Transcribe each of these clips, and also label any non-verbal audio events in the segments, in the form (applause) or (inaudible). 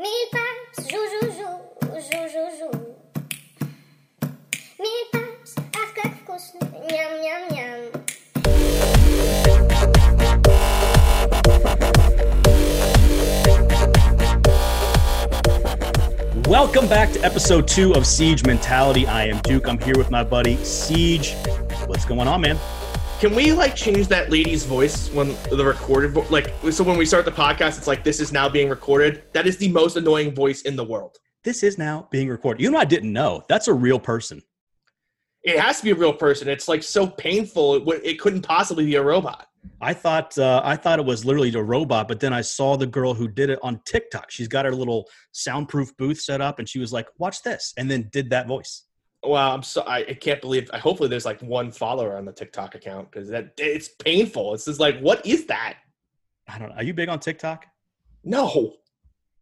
Mille pattes, jou, jou, jou, jou, jou, jou. Mille pattes, ach, как вкусно, ням-ням-ням. Welcome back to episode two of Siege Mentality. I am Duke. I'm here with my buddy Siege. What's going on, man? Can we like change that lady's voice when the recorded like so when we start the podcast it's like this is now being recorded. That is the most annoying voice in the world. This is now being recorded. You know, I didn't know. That's a real person. It has to be a real person. It's like so painful. It, would- it couldn't possibly be a robot. I thought uh, I thought it was literally a robot, but then I saw the girl who did it on TikTok. She's got her little soundproof booth set up, and she was like, "Watch this," and then did that voice. Wow, I'm so I, I can't believe. I hopefully there's like one follower on the TikTok account because that it's painful. It's just like what is that? I don't know. Are you big on TikTok? No.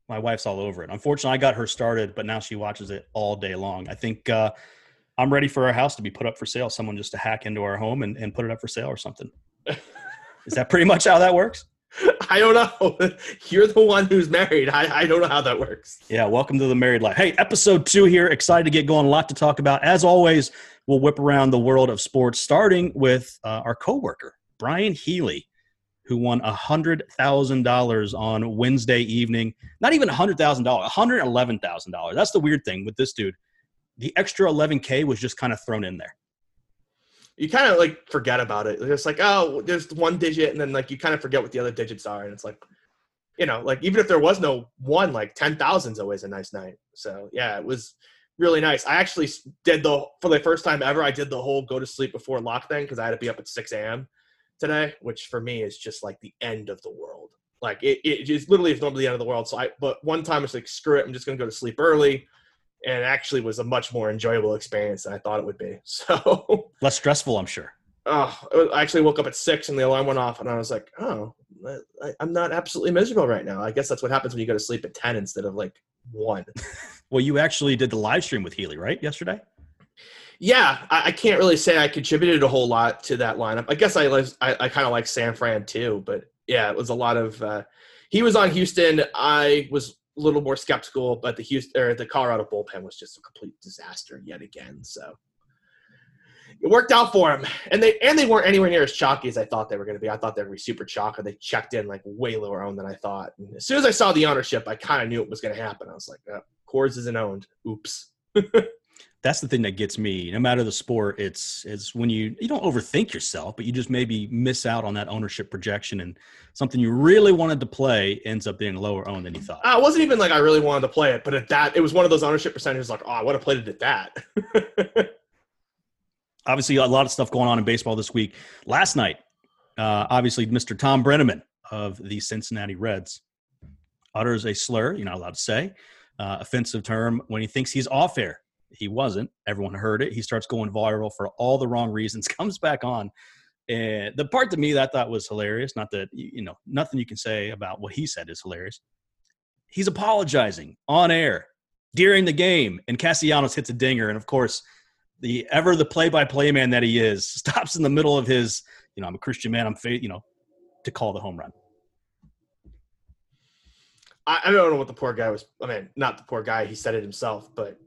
My wife's all over it. Unfortunately, I got her started, but now she watches it all day long. I think uh, I'm ready for our house to be put up for sale. Someone just to hack into our home and, and put it up for sale or something. (laughs) Is that pretty much how that works? (laughs) I don't know. (laughs) You're the one who's married. I, I don't know how that works. Yeah, welcome to the married life. Hey, episode two here. Excited to get going. A lot to talk about. As always, we'll whip around the world of sports, starting with uh, our coworker Brian Healy, who won hundred thousand dollars on Wednesday evening. Not even hundred thousand dollars, one hundred eleven thousand dollars. That's the weird thing with this dude. The extra eleven k was just kind of thrown in there. You kind of like forget about it. It's like, oh, there's one digit, and then like you kind of forget what the other digits are, and it's like, you know, like even if there was no one, like ten is always a nice night. So yeah, it was really nice. I actually did the for the first time ever. I did the whole go to sleep before lock thing because I had to be up at six a.m. today, which for me is just like the end of the world. Like it, it literally is normally the end of the world. So I, but one time it's like, screw it, I'm just gonna go to sleep early. And actually was a much more enjoyable experience than I thought it would be. (laughs) So Less stressful, I'm sure. oh, I actually woke up at six and the alarm went off, and I was like, oh, I, I'm not absolutely miserable right now. I guess that's what happens when you go to sleep at 10 instead of like one. (laughs) Well, you actually did the live stream with Healy, right? Yesterday. yeah, I, I can't really say I contributed a whole lot to that lineup. I guess I I, I kind of like San Fran too, but yeah, it was a lot of. Uh, he was on Houston. I was a little more skeptical, but the Houston or the Colorado bullpen was just a complete disaster yet again. So it worked out for him, and they and they weren't anywhere near as chalky as I thought they were going to be. I thought they were super chalky. They checked in like way lower owned than I thought. And as soon as I saw the ownership, I kind of knew it was going to happen. I was like, oh, Coors isn't owned. Oops. (laughs) that's the thing that gets me no matter the sport it's it's when you you don't overthink yourself but you just maybe miss out on that ownership projection and something you really wanted to play ends up being lower owned than you thought. Uh, it wasn't even like I really wanted to play it, but at that, it was one of those ownership percentages like, oh, I would have played it at that. (laughs) obviously a lot of stuff going on in baseball this week. Last night uh, obviously mr thom brennaman of the cincinnati reds utters a slur you're not allowed to say uh, offensive term when he thinks he's off air he wasn't everyone heard it he starts going viral for all the wrong reasons (laughs) comes back on and the part to me that I thought was hilarious not that you know nothing you can say about what he said is hilarious he's apologizing on air during the game and castellanos hits a dinger and of course the ever the play-by-play man that he is (laughs) stops in the middle of his you know i'm a christian man i'm faith, you know to call the home run I don't know what the poor guy was. I mean, not the poor guy. He said it himself, but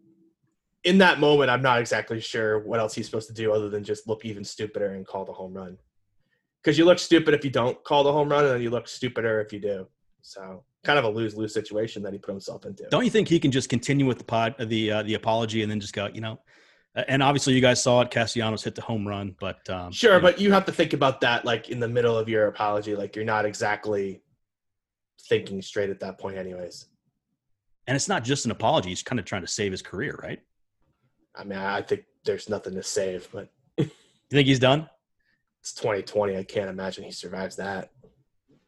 in that moment, I'm not exactly sure what else he's supposed to do other than just look even stupider and call the home run. Because you look stupid if you don't call the home run, and then you look stupider if you do. So, kind of a lose lose situation that he put himself into. don't you think he can just continue with the pod the uh, the apology and then just go you know and obviously you guys saw it castellanos hit the home run but um, Sure, you know, but you have to think about that like in the middle of your apology. Like you're not exactly thinking straight at that point, anyways. and it's not just an apology he's kind of trying to save his career right I mean, I think there's nothing to save, but you think he's done it's 2020. I can't imagine he survives that.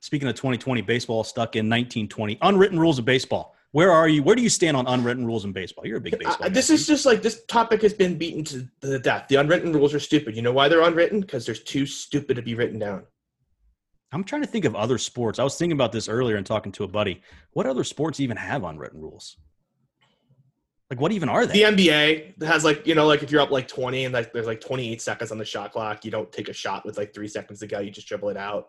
speaking of 2020 baseball stuck in 1920 unwritten rules of baseball where are you where do you stand on unwritten rules in baseball you're a big baseball I- this is just like this topic has been beaten to the death. The unwritten rules are stupid. You know why they're unwritten? Because they're too stupid to be written down. I'm trying to think of other sports. I was thinking about this earlier and talking to a buddy. What other sports even have unwritten rules? Like, what even are they? The? NBA has like you know like if you're up like 20 and like there's like 28 seconds on the shot clock, you don't take a shot with like three seconds to go. You just dribble it out.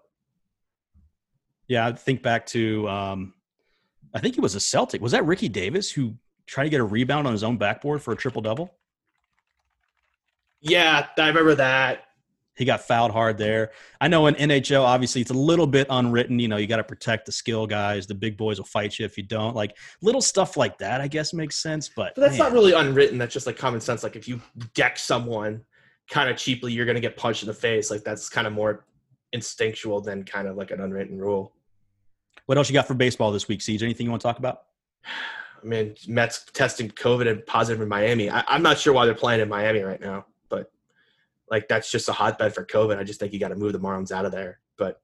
yeah, I think back to um, I think he was a Celtic. Was that Ricky Davis who tried to get a rebound on his own backboard for a triple double? Yeah, I remember that. He got fouled hard there. I know in NHL, obviously, it's a little bit unwritten. You know, you got to protect the skill guys. The big boys will fight you if you don't. Like little stuff like that, I guess makes sense. But, But that's man, not really unwritten. That's just like common sense. Like if you deck someone kind of cheaply, you're gonna get punched in the face. Like that's kind of more instinctual than kind of like an unwritten rule. What else you got for baseball this week, Siege? Anything you want to talk about? (sighs) I mean, Mets testing COVID and positive in Miami. I, I'm not sure why they're playing in Miami right now, like that's just a hotbed for COVID. I just think you got to move the Marlins out of there. But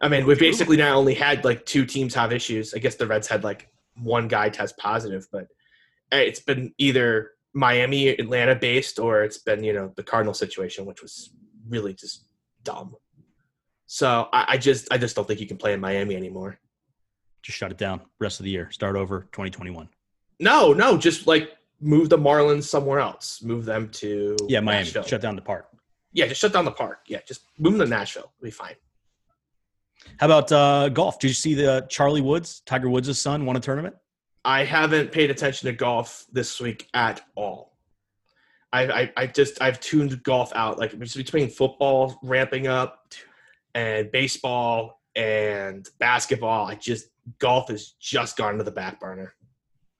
I mean, we've basically now only had like two teams have issues. I guess the Reds had like one guy test positive, but eh, it's been either Miami, Atlanta based, or it's been you know the Cardinal situation, which was really just dumb. So I, I just I just don't think you can play in Miami anymore. Just shut it down. Rest of the year. Start over 2021. No, no, just like move the Marlins somewhere else. Move them to Yeah, Miami. Nashville. Shut down the park. Yeah, just shut down the park. Yeah, just move them to Nashville. It'll be fine. How about uh, golf? Did you see the Charlie Woods, Tiger Woods' son, won a tournament? I haven't paid attention to golf this week at all. I, I, I just I've tuned golf out. Like between football ramping up and baseball and basketball, I just golf has just gone to the back burner.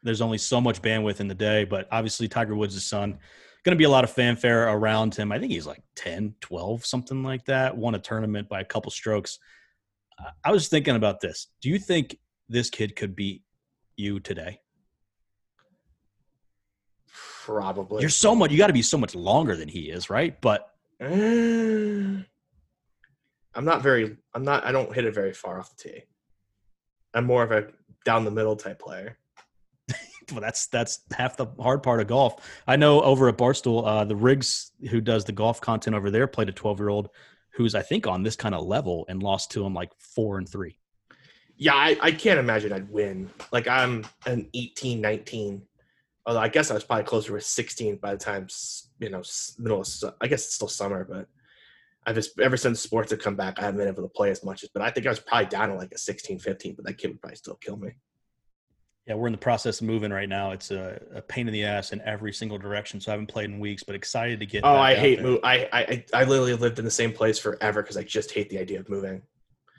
There's only so much bandwidth in the day, but obviously Tiger Woods' son, going to be a lot of fanfare around him. I think he's like 10, 12, something like that. Won a tournament by a couple strokes. I- was thinking about this. Do you think this kid could beat you today? Probably. You're so much. You got to be so much longer than he is, right? But Uh, I'm not very. I'm not. I don't hit it very far off the tee. I'm more of a down the middle type player. Well, that's that's half the hard part of golf. I know over at Barstool, uh, the Riggs who does the golf content over there played a 12 year old who's I think on this kind of level and lost to him like four and three. Yeah, I, I can't imagine I'd win. Like I'm an 18, 19. Although I guess I was probably closer to 16 by the time you know middle of. I guess it's still summer, but I just ever since sports have come back, I haven't been able to play as much. as But I think I was probably down to like a 16, 15. But that kid would probably still kill me. Yeah, we're in the process of moving right now. It's a, a pain in the ass in every single direction. So I haven't played in weeks, but excited to get. Oh, I hate move. I, I I literally lived in the same place forever because I just hate the idea of moving.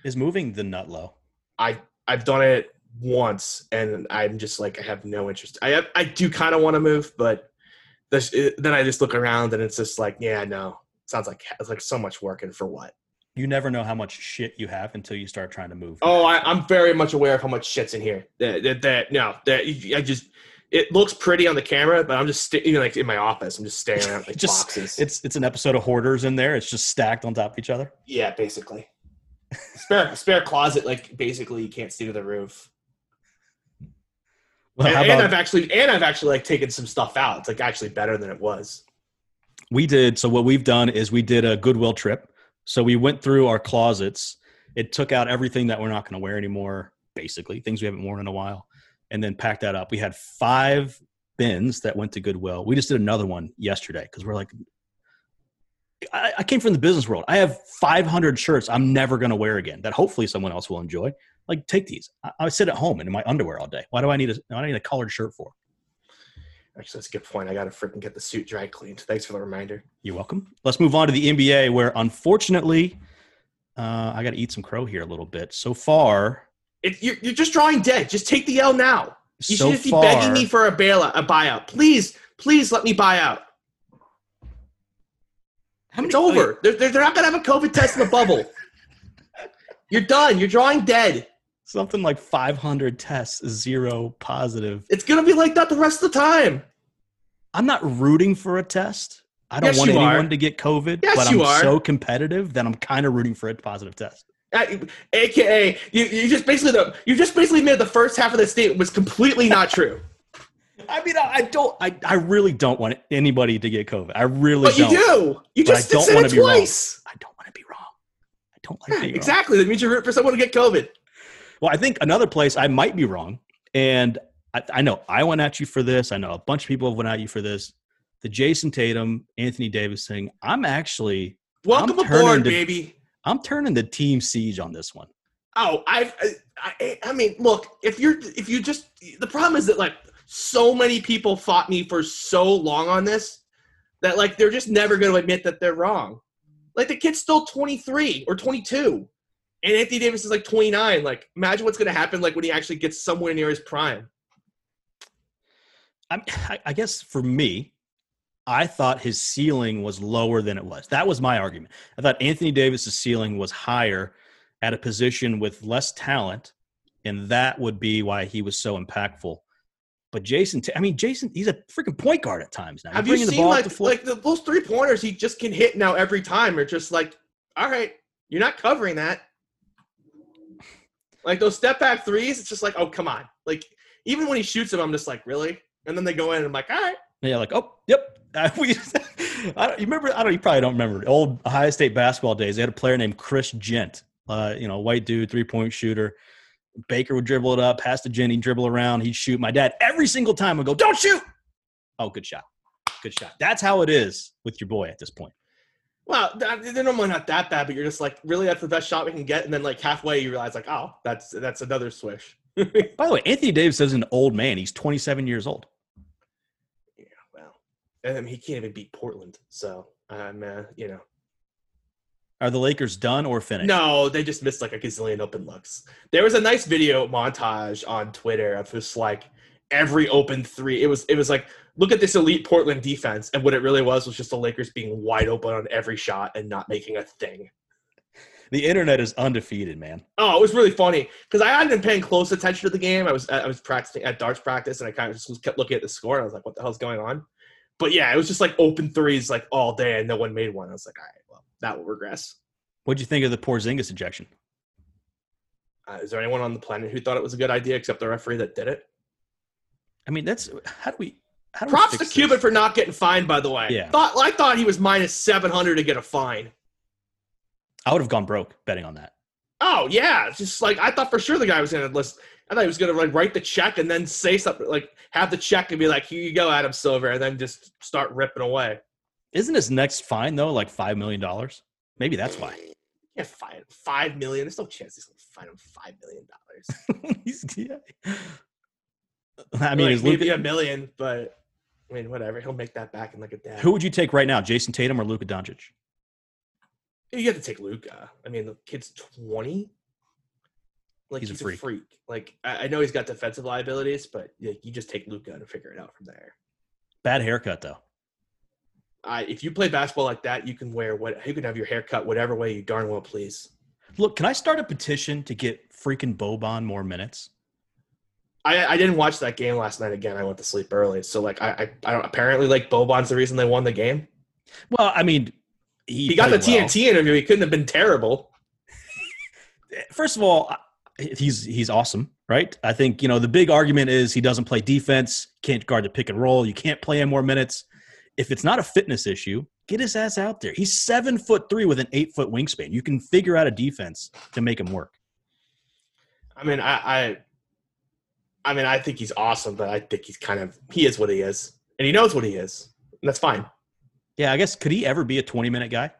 Is moving the nut low? I I've done it once and I'm just like I have no interest. I have, I do kind of want to move, but this, it, then I just look around and it's just like yeah no sounds like it's like so much work and for what? You never know how much shit you have until you start trying to move. Oh, I, I'm very much aware of how much shit's in here. That, that, that no, that I just it looks pretty on the camera, but I'm just sta- even like in my office, I'm just staring at like (laughs) Just- boxes. it's it's an episode of Hoarders in there. It's just stacked on top of each other. yeah, basically. spare (laughs) spare closet, like basically you can't see to the roof. Well, and, how and I've actually and I've actually like taken some stuff out. It's like actually better than it was. we did? So what we've done is we did a Goodwill trip. So we went through our closets. It took out everything that we're not going to wear anymore, basically things we haven't worn in a while, and then packed that up. We had five bins that went to Goodwill. We just did another one yesterday because we're like, I, I came from the business world. I have 500 shirts I'm never going to wear again that hopefully someone else will enjoy. Like, take these. I, I sit at home in my underwear all day. Why do I need a? I need a collared shirt for? Actually, that's a good point. I gotta freaking get the suit dry cleaned. Thanks for the reminder. You're welcome. Let's move on to the NBA, where unfortunately, uh, I got to eat some crow here a little bit. So far, It, you're, you're just drawing dead. Just take the L now. You so should just far, be begging me for a bailout, a buyout. Please, please let me buy out. how many, It's over. They're, they're, they're not gonna have a COVID test in the bubble. (laughs) You're done. You're drawing dead. Something like 500 tests, zero positive. It's gonna be like that the rest of the time. I'm not rooting for a test. I don't Yes, want anyone are. to get COVID, Yes, but you I'm are. so competitive that I'm kind of rooting for a positive test. Uh, AKA, you, you just basically the you just basically made the first half of the statement was completely not true. (laughs) I mean, I, I don't. I, I really don't want anybody to get COVID. I really But you don't. do. You But I just don't said wanna it be wrong. twice. I don't want to be wrong. I don't want to be wrong. Exactly. That means you're rooting for someone to get COVID. Well, I think another place I might be wrong, and I, I know I went at you for this. I know a bunch of people have went at you for this. The Jayson Tatum, Anthony Davis thing. I'm actually, Welcome I'm aboard, to- baby. I'm turning the team siege on this one. Oh, I've, I, I mean, look, if you're, if you just, the problem is that like so many people fought me for so long on this that like they're just never going to admit that they're wrong. Like the kid's still 23 or 22, and Anthony Davis is like 29. Like, imagine what's going to happen like when he actually gets somewhere near his prime. I, I, guess for me, I thought his ceiling was lower than it was. That was my argument. I thought Anthony Davis's ceiling was higher at a position with less talent, and that would be why he was so impactful. But Jayson, I mean, Jayson, he's a freaking point guard at times now. Have you seen the like like the, those three pointers he just can hit now every time? Are just like, all right, you're not covering that. Like those step back threes, it's just like, oh come on. Like even when he shoots them, I'm just like, really? And then they go in, and I'm like, all right. Yeah, like, oh, yep. (laughs) Uh, we, I don't, you remember? I don't. You probably don't remember old Ohio State basketball days. They had a player named Chris Gent. Uh, you know, white dude, three point shooter. Baker would dribble it up, pass to Jenny, dribble around. He'd shoot. My dad every single time would go, "Don't shoot!" Oh, good shot, good shot. That's how it is with your boy at this point. Well, they're normally not that bad, but you're just like, really, that's the best shot we can get, and then like halfway, you realize like, oh, that's that's another swish. (laughs) By the way, Anthony Davis is an old man. He's 27 years old. Yeah, well, and he can't even beat Portland. So, um, uh, you know, are the Lakers done or finished? No, they just missed like a gazillion open looks. There was a nice video montage on Twitter of just like every open three. It was it was like look at this elite Portland defense, and what it really was was just the Lakers being wide open on every shot and not making a thing. The internet is undefeated, man. Oh, it was really funny because I hadn't been paying close attention to the game. I was I was practicing at darts practice, and I kind of just kept looking at the score. And I was like, "What the hell's going on?" But yeah, it was just like open threes like all day, and no one made one. I was like, "All right, well, that will regress." What'd you think of the Porzingis ejection? Uh, is there anyone on the planet who thought it was a good idea except the referee that did it? I mean, that's how do we? How do Props we to Cuban for not getting fined. By the way, Yeah. Thought I thought he was minus seven hundred to get a fine. I would have gone broke betting on that. Oh yeah, it's just like I thought for sure the guy was gonna list. I thought he was gonna like write the check and then say something like have the check and be like, "Here you go, Adam Silver," and then just start ripping away. Isn't his next fine though like five million dollars? Maybe that's why. Yeah, five five million. There's no chance he's gonna fine him five million dollars. (laughs) He's- yeah. (laughs) I mean, like, maybe Luka, a million, but I mean, whatever. He'll make that back in like a day. who would you take right now, Jayson Tatum or Luka Doncic? You have to take Luka. I mean, the kid's twenty. Like He's he's, a a, freak. freak. Like I, I know he's got defensive liabilities, but like, you just take Luka and figure it out from there. Bad haircut though. I, if you play basketball like that, you can wear what you can have your hair cut whatever way you darn well please. Look, can I start a petition to get freaking Boban more minutes? I, I didn't watch that game last night again. I went to sleep early, so like I I, I don't apparently like Boban's the reason they won the game. Well, I mean, he, He got the well. TNT interview. He couldn't have been terrible. (laughs) First of all, he's he's awesome, right? I think you know the big argument is he doesn't play defense, can't guard the pick and roll. You can't play him more minutes. If it's not a fitness issue, get his ass out there. He's seven foot three with an eight foot wingspan. You can figure out a defense to make him work. I mean, I, I, I mean, I think he's awesome, but I think he's kind of he is what he is, and he knows what he is, and that's fine. Yeah, I guess could he ever be a twenty minute guy?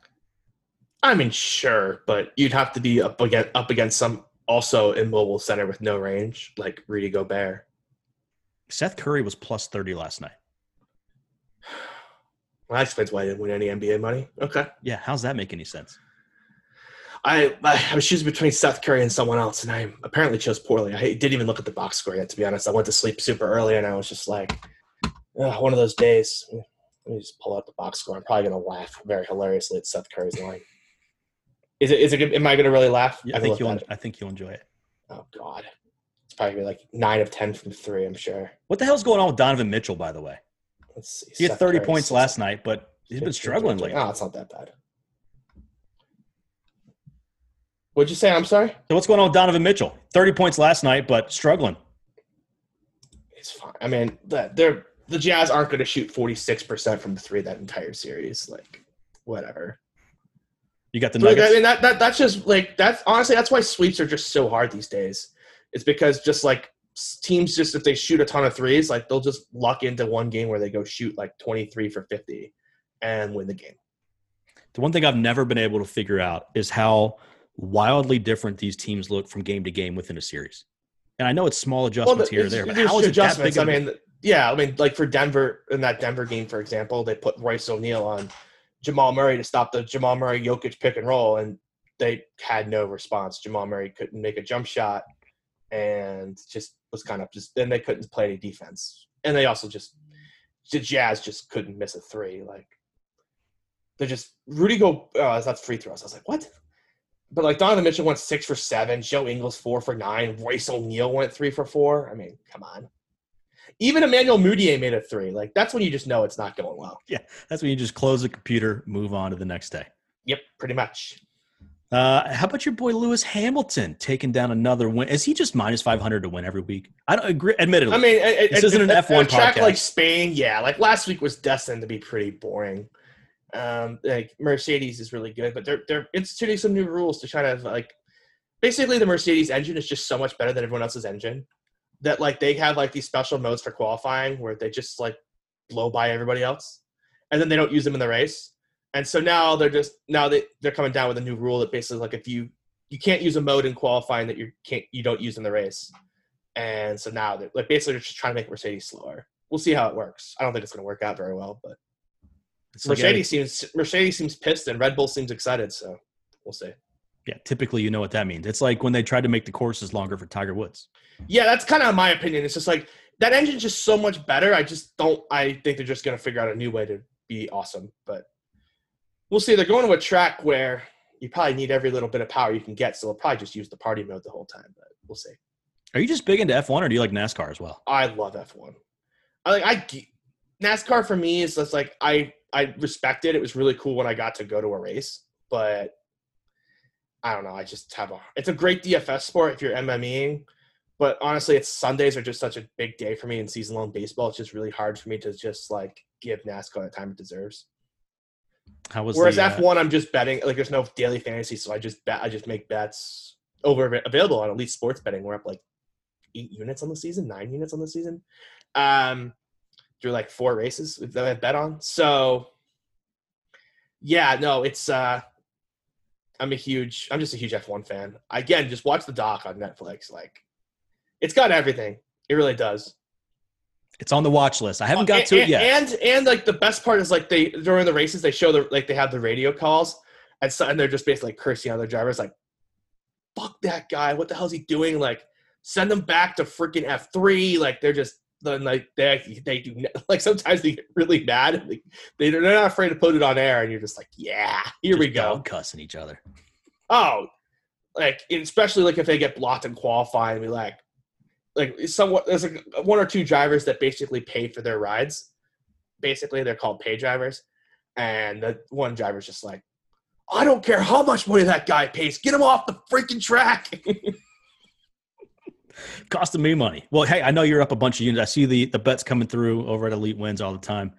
I mean, sure, but you'd have to be up against up against some also immobile center with no range, like Rudy Gobert. Seth Curry was plus thirty last night. Well, (sighs) that explains why I didn't win any NBA money. Okay, Yeah, how's that make any sense? I I was choosing between Seth Curry and someone else, and I apparently chose poorly. I didn't even look at the box score yet, to be honest. I went to sleep super early, and I was just like, "Ugh, one of those days. Let me just pull out the box score. I'm probably gonna laugh very hilariously at Seth Curry's line. Is it? Is it? Am I gonna really laugh? Yeah, I haven't think you'll. I think you'll enjoy it. Oh God, it's probably like nine of ten from three. I'm sure. What the hell's going on with Donovan Mitchell? By the way, Let's see. he had thirty Curry, points last night, but he's been struggling 20. lately. Oh, it's not that bad. What'd you say? I'm sorry. So what's going on with Donovan Mitchell? Thirty points last night, but struggling. It's fine. I mean, the- they're the Jazz aren't going to shoot 46 percent from the three that entire series. Like, whatever. You got the Like, I mean, that, that that's just like that's honestly that's why sweeps are just so hard these days. It's because just like teams just if they shoot a ton of threes, like they'll just luck into one game where they go shoot like 23 for 50 and win the game. The one thing I've never been able to figure out is how wildly different these teams look from game to game within a series. And I know it's small adjustments here or there, but how is it that adjustments. big? I mean, yeah, I mean, like for Denver in that Denver game, for example, they put Royce O'Neale on Jamal Murray to stop the Jamal Murray Jokic pick and roll, and they had no response. Jamal Murray couldn't make a jump shot, and just was kind of just. Then they couldn't play any defense, and they also just the Jazz just couldn't miss a three. Like they're just Rudy go. Oh, uh, that's free throws. I was like, what? But like Donovan Mitchell went six for seven, Joe Ingles four for nine, Royce O'Neale went three for four. I mean, come on. Even Emmanuel Mudiay made a three. Like that's when you just know it's not going well. Yeah, that's when you just close the computer, move on to the next day. Yep, pretty much. Uh, how about your boy Lewis Hamilton taking down another win? Is he just minus five hundred to win every week? I don't agree. Admittedly, I mean, it, This it- isn't an F one track podcast. like Spain. Yeah, like last week was destined to be pretty boring. Um, like Mercedes is really good, but they're they're instituting some new rules to try to like. Basically, the Mercedes engine is just so much better than everyone else's engine that like they have like these special modes for qualifying where they just like blow by everybody else, and then they don't use them in the race. And so now they're just now they they're coming down with a new rule that basically like if you you can't use a mode in qualifying that you can't you don't use in the race. And so now they're like basically they're just trying to make Mercedes slower. We'll see how it works. I don't think it's going to work out very well, but it's like, Mercedes seems Mercedes seems pissed and Red Bull seems excited. So we'll see. yeah, typically you know what that means. It's like when they tried to make the courses longer for Tiger Woods. Yeah, that's kind of my opinion. It's just like that engine's just so much better. I just don't. I think they're just going to figure out a new way to be awesome. But we'll see. They're going to a track where you probably need every little bit of power you can get. So they'll probably just use the party mode the whole time. But we'll see. Are you just big into F one or do you like NASCAR as well? I love F1. I like I NASCAR for me is just like I I respect it. It was really cool when I got to go to a race, but I don't know. I just have a. It's a great DFS sport if you're MMEing, but honestly, it's Sundays are just such a big day for me in season long baseball. It's just really hard for me to just like give NASCAR the time it deserves. How was Whereas the, uh, F1, I'm just betting. Like there's no daily fantasy, so I just bet. I just make bets over available on Elite Sports Betting. We're up like eight units on the season, nine units on the season, um, through like four races that I bet on. So yeah, no, it's. uh I'm a huge. I'm just a huge F1 fan. Again, just watch the doc on Netflix. Like, it's got everything. It really does. it's on the watch list. I haven't got and, to it yet. And and like the best part is like they during the races they show the like they have the radio calls and so and they're just basically like cursing out their drivers like, fuck that guy, what the hell's he doing? Like send them back to freaking F three. Like they're just then like they they do like sometimes they get really mad. and They they- they're not afraid to put it on air and you're just like yeah here we go. dog cussing each other. Oh, like especially like if they get blocked and in qualifying, be like, like somewhat. There's like one or two drivers that basically pay for their rides. Basically, they're called pay drivers, and the one driver's just like, I don't care how much money that guy pays, get him off the freaking track. (laughs) Costing me money. Well, hey, I know you're up a bunch of units. I see the the bets coming through over at Elite Wins all the time.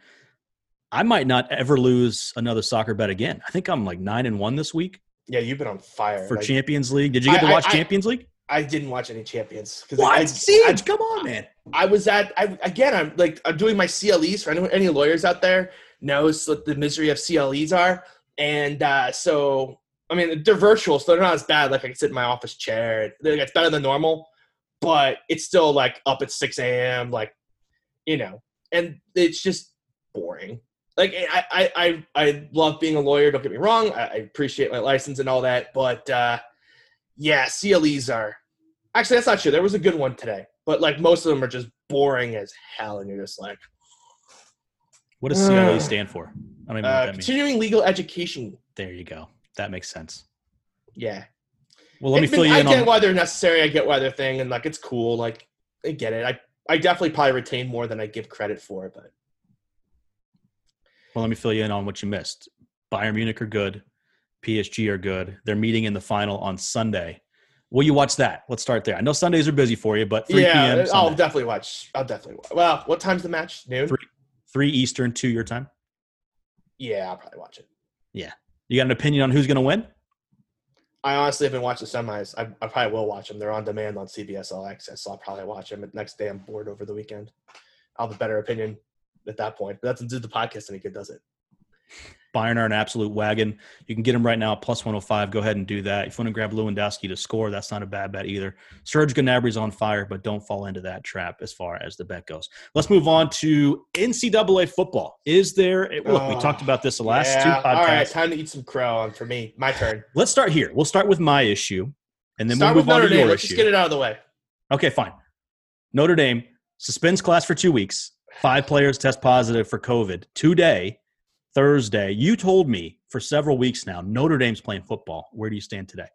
I might not ever lose another soccer bet again. I think I'm like nine and one this week yeah, you've been on fire. for Like, Champions League. Did you get to I- I- watch I- Champions League? I didn't watch any champions What? I, Siege, come on, man. I was at I again. I'm like I'm doing my CLEs for any, any lawyers out there knows what the misery of CLEs are, and uh, so I mean they're virtual, so they're not as bad. Like I can sit in my office chair. They're- It's better than normal, but it's still like up at six a.m. Like you know, and it's just boring. Like I I I, I love being a lawyer. Don't get me wrong. I, I appreciate my license and all that, but uh, yeah, CLEs are actually that's not true. There was a good one today, but like most of them are just boring as hell, and you're just like What does CLE Ugh. (sighs) stand for? I don't even know what uh, continuing legal education. There you go. That makes sense. Yeah, Well, let me been- fill you I in get on. why they're necessary. I get why they're thing, and like it's cool. Like I get it. I I definitely probably retain more than I give credit for, but Well, let me fill you in on what you missed. Bayern Munich are good. PSG are good. They're meeting in the final on Sunday. Will you watch that? Let's start there. I know Sundays are busy for you, but 3 yeah, p.m. I'll definitely watch. I'll definitely. Watch. Well, what time's the match? Noon. Three. 3 Eastern, 2 your time. Yeah, I'll probably watch it. Yeah. You got an opinion on who's going to win? I honestly haven't watched the semis. I, I probably will watch them. They're on demand on CBS All Access, so I'll probably watch them. Next day, I'm bored over the weekend. I'll have a better opinion at that point. But that doesn't do the podcast any good, does it? Bayern are an absolute wagon. You can get them right now at plus 105. Go ahead and do that. If you want to grab Lewandowski to score, that's not a bad bet either. Serge Gnabry's on fire, but don't fall into that trap as far as the bet goes. Let's move on to NCAA football. Is there, look, we Oh, talked about this the last Yeah, two podcasts. All right, time to eat some crow. For me, my turn. Let's start here. We'll start with my issue, and then Start we'll move on Notre to Dame. your Let's issue. just get it out of the way. Okay, fine. Notre Dame suspends class for two weeks. Five players test positive for COVID today, Thursday. You told me for several weeks now Notre Dame's playing football. Where do you stand today?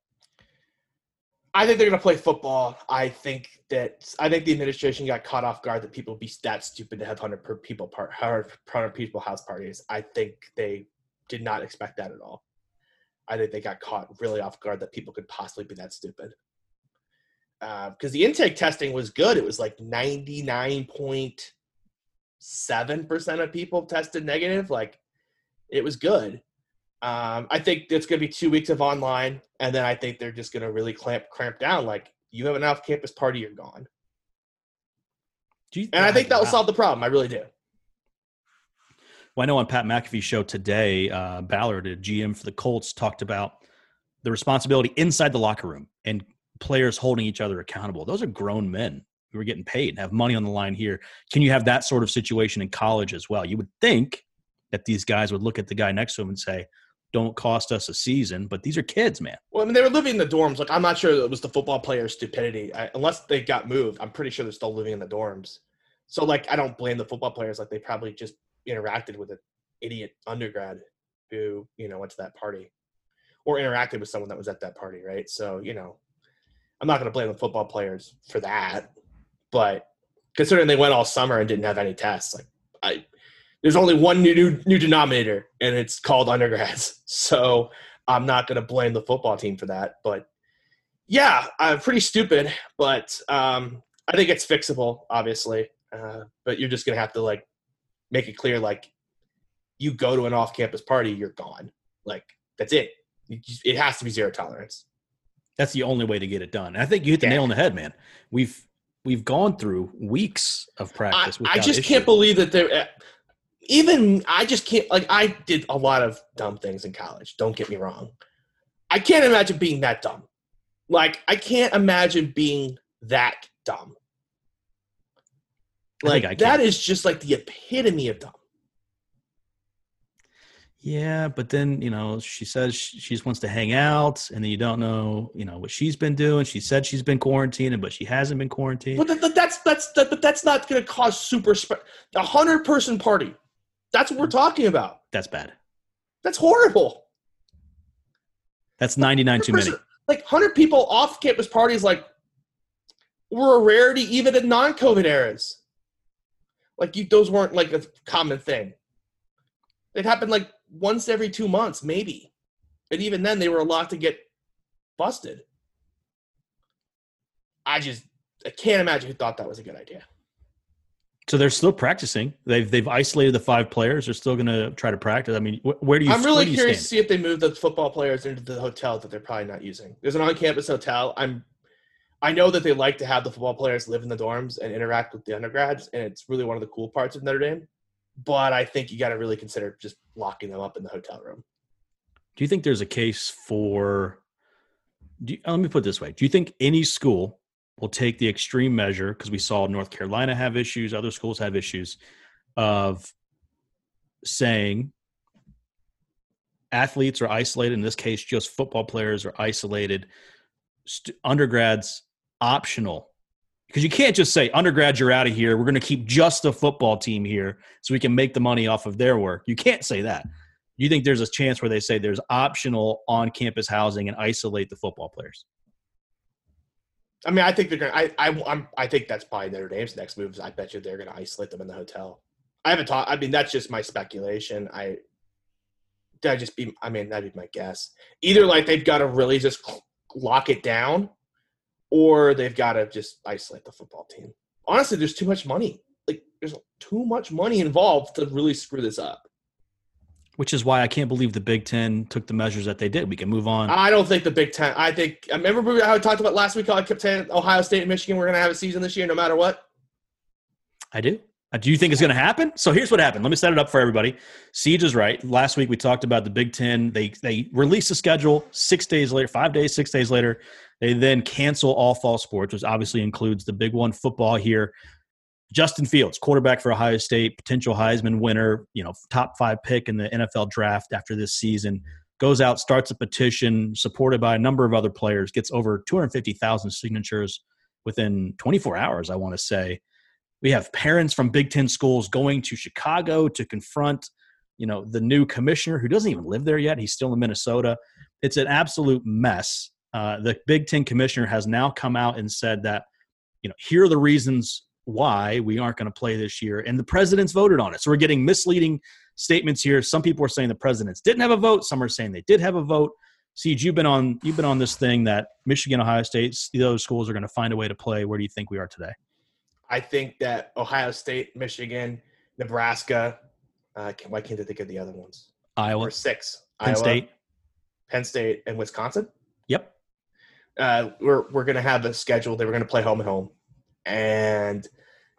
I think they're going to play football. I think that I think the administration got caught off guard that people be that stupid to have hundred per people part hundred people house parties. I think they did not expect that at all. I think they got caught really off guard that people could possibly be that stupid. Uh, because the intake testing was good. It was like ninety nine point seven percent of people tested negative. Like it was good. Um, I think it's going to be two weeks of online, and then I think they're just going to really clamp clamp down. Like you have an off-campus party, you're gone. Do you, And I think that will solve the problem. I really do. Well, I know on Pat McAfee's show today, uh, Ballard, a GM for the Colts, talked about the responsibility inside the locker room and players holding each other accountable. Those are grown men who are getting paid and have money on the line here. Can you have that sort of situation in college as well? You would think that these guys would look at the guy next to him and say, don't cost us a season, but these are kids, man. Well, I mean, they were living in the dorms. Like I'm not sure it was the football players' stupidity, I, unless they got moved. I'm pretty sure they're still living in the dorms. So like, I don't blame the football players. Like they probably just interacted with an idiot undergrad who you know went to that party, or interacted with someone that was at that party, right? So you know, I'm not going to blame the football players for that. But considering they went all summer and didn't have any tests, like I, there's only one new new, new denominator, and it's called undergrads. (laughs) So I'm not going to blame the football team for that. But yeah, I'm pretty stupid, but um, I think it's fixable, obviously. Uh, but you're just going to have to like make it clear, like you go to an off-campus party, you're gone. Like that's it. It has to be zero tolerance. That's the only way to get it done. And I think you hit the Yeah. nail on the head, man. We've we've gone through weeks of practice. I without just issue. can't believe that they're even I just can't like I did a lot of dumb things in college. Don't get me wrong. I can't imagine being that dumb. Like I can't imagine being that dumb. Like I that can. is just like the epitome of dumb. Yeah, but then you know she says she just wants to hang out, and then you don't know you know what she's been doing. She said she's been quarantining, but she hasn't been quarantined. But that, that- that's that's that, but that's not going to cause super spread. A hundred person party. That's what we're talking about. That's bad. That's horrible. That's ninety nine too many. Like hundred people off campus parties, like were a rarity even in non-COVID eras. Like you, those weren't like a common thing. It happened like once every two months, maybe, and even then they were allowed to get busted. I just I can't imagine who thought that was a good idea. So they're still practicing. They've they've isolated the five players. They're still going to try to practice. I mean, wh- where do you? I'm really you curious to see if they move the football players into the hotel that they're probably not using. There's an on-campus hotel. I'm, I know that they like to have the football players live in the dorms and interact with the undergrads, and it's really one of the cool parts of Notre Dame. But I think you got to really consider just locking them up in the hotel room. Do you think there's a case for? Do you, let me put it this way: Do you think any school will take the extreme measure because we saw North Carolina have issues, other schools have issues of saying athletes are isolated. In this case, just football players are isolated. St- undergrads optional because you can't just say undergrads you're out of here. We're going to keep just the football team here so we can make the money off of their work. You can't say that. You think there's a chance where they say there's optional on-campus housing and isolate the football players? I mean, I think they're gonna. I I I'm, I think that's probably Notre Dame's next moves. I bet you they're gonna isolate them in the hotel. I haven't talked. I mean, that's just my speculation. I that just be. I mean, that'd be my guess. Either like they've got to really just lock it down, or they've got to just isolate the football team. Honestly, there's too much money. Like, there's too much money involved to really screw this up. Which is why I can't believe the Big Ten took the measures that they did. We can move on. I don't think the Big Ten. I think. I remember how I talked about last week. How I kept saying Ohio State and Michigan were going to have a season this year, no matter what. I do. Uh, do you think it's going to happen? So here's what happened. Let me set it up for everybody. Siege is right. Last week we talked about the Big Ten. They they released the schedule six days later, five days, six days later. They then cancel all fall sports, which obviously includes the big one, football here. Justin Fields, quarterback for Ohio State, potential Heisman winner, you know, top five pick in the NFL draft after this season, goes out, starts a petition supported by a number of other players, gets over 250,000 signatures within 24 hours, I want to say. We have parents from Big Ten schools going to Chicago to confront, you know, the new commissioner who doesn't even live there yet. He's still in Minnesota. It's an absolute mess. Uh, the Big Ten commissioner has now come out and said that, you know, here are the reasons why we aren't going to play this year, and the presidents voted on it. So we're getting misleading statements here. Some people are saying the presidents didn't have a vote. Some are saying they did have a vote. Siege, you've been on you've been on this thing that Michigan, Ohio State, those schools are going to find a way to play. Where do you think we are today? I think that Ohio State, Michigan, Nebraska. Uh, why can't I think of the other ones? Iowa, Or six. Penn Iowa, State. Penn State, and Wisconsin. Yep. uh, we're we're gonna have a schedule. They were gonna play home and home, and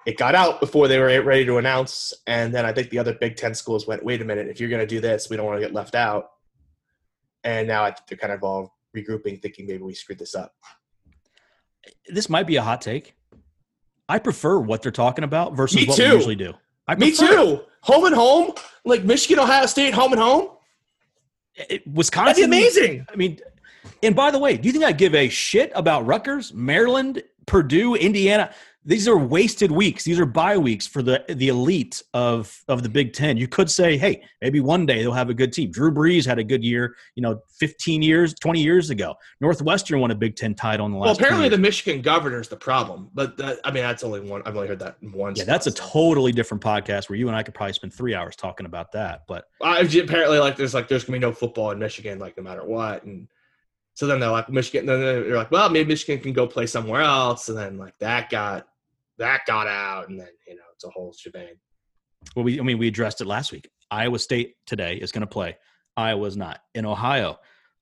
it got out before they were ready to announce. And then I think the other Big Ten schools went, "Wait a minute! If you're gonna do this, we don't want to get left out." And now I think they're kind of all regrouping, thinking maybe we screwed this up. This might be a hot take. I prefer what they're talking about versus Me what too. we usually do. I Me it. too. Home and home, like Michigan, Ohio State, home and home. It- That'd be Wisconsin, amazing. I mean, and by the way, do you think I give a shit about Rutgers, Maryland, Purdue, Indiana? These are wasted weeks. These are bye weeks for the the elite of of the Big Ten. You could say, hey, maybe one day they'll have a good team. Drew Brees had a good year, you know, 15 years, 20 years ago. Northwestern won a Big Ten title in the last. Well, apparently the Michigan governor's the problem, but that, I mean that's only one. I've only heard that once. yeah, that's a totally different podcast where you and I could probably spend three hours talking about that. But I apparently like there's like there's gonna be no football in Michigan like no matter what, and so then they're like Michigan. Then they're like, well, maybe Michigan can go play somewhere else, and then like that got that got out, and then you know it's a whole shebang. Well, we I mean we addressed it last week. Iowa State today is going to play. Iowa's not. In Ohio,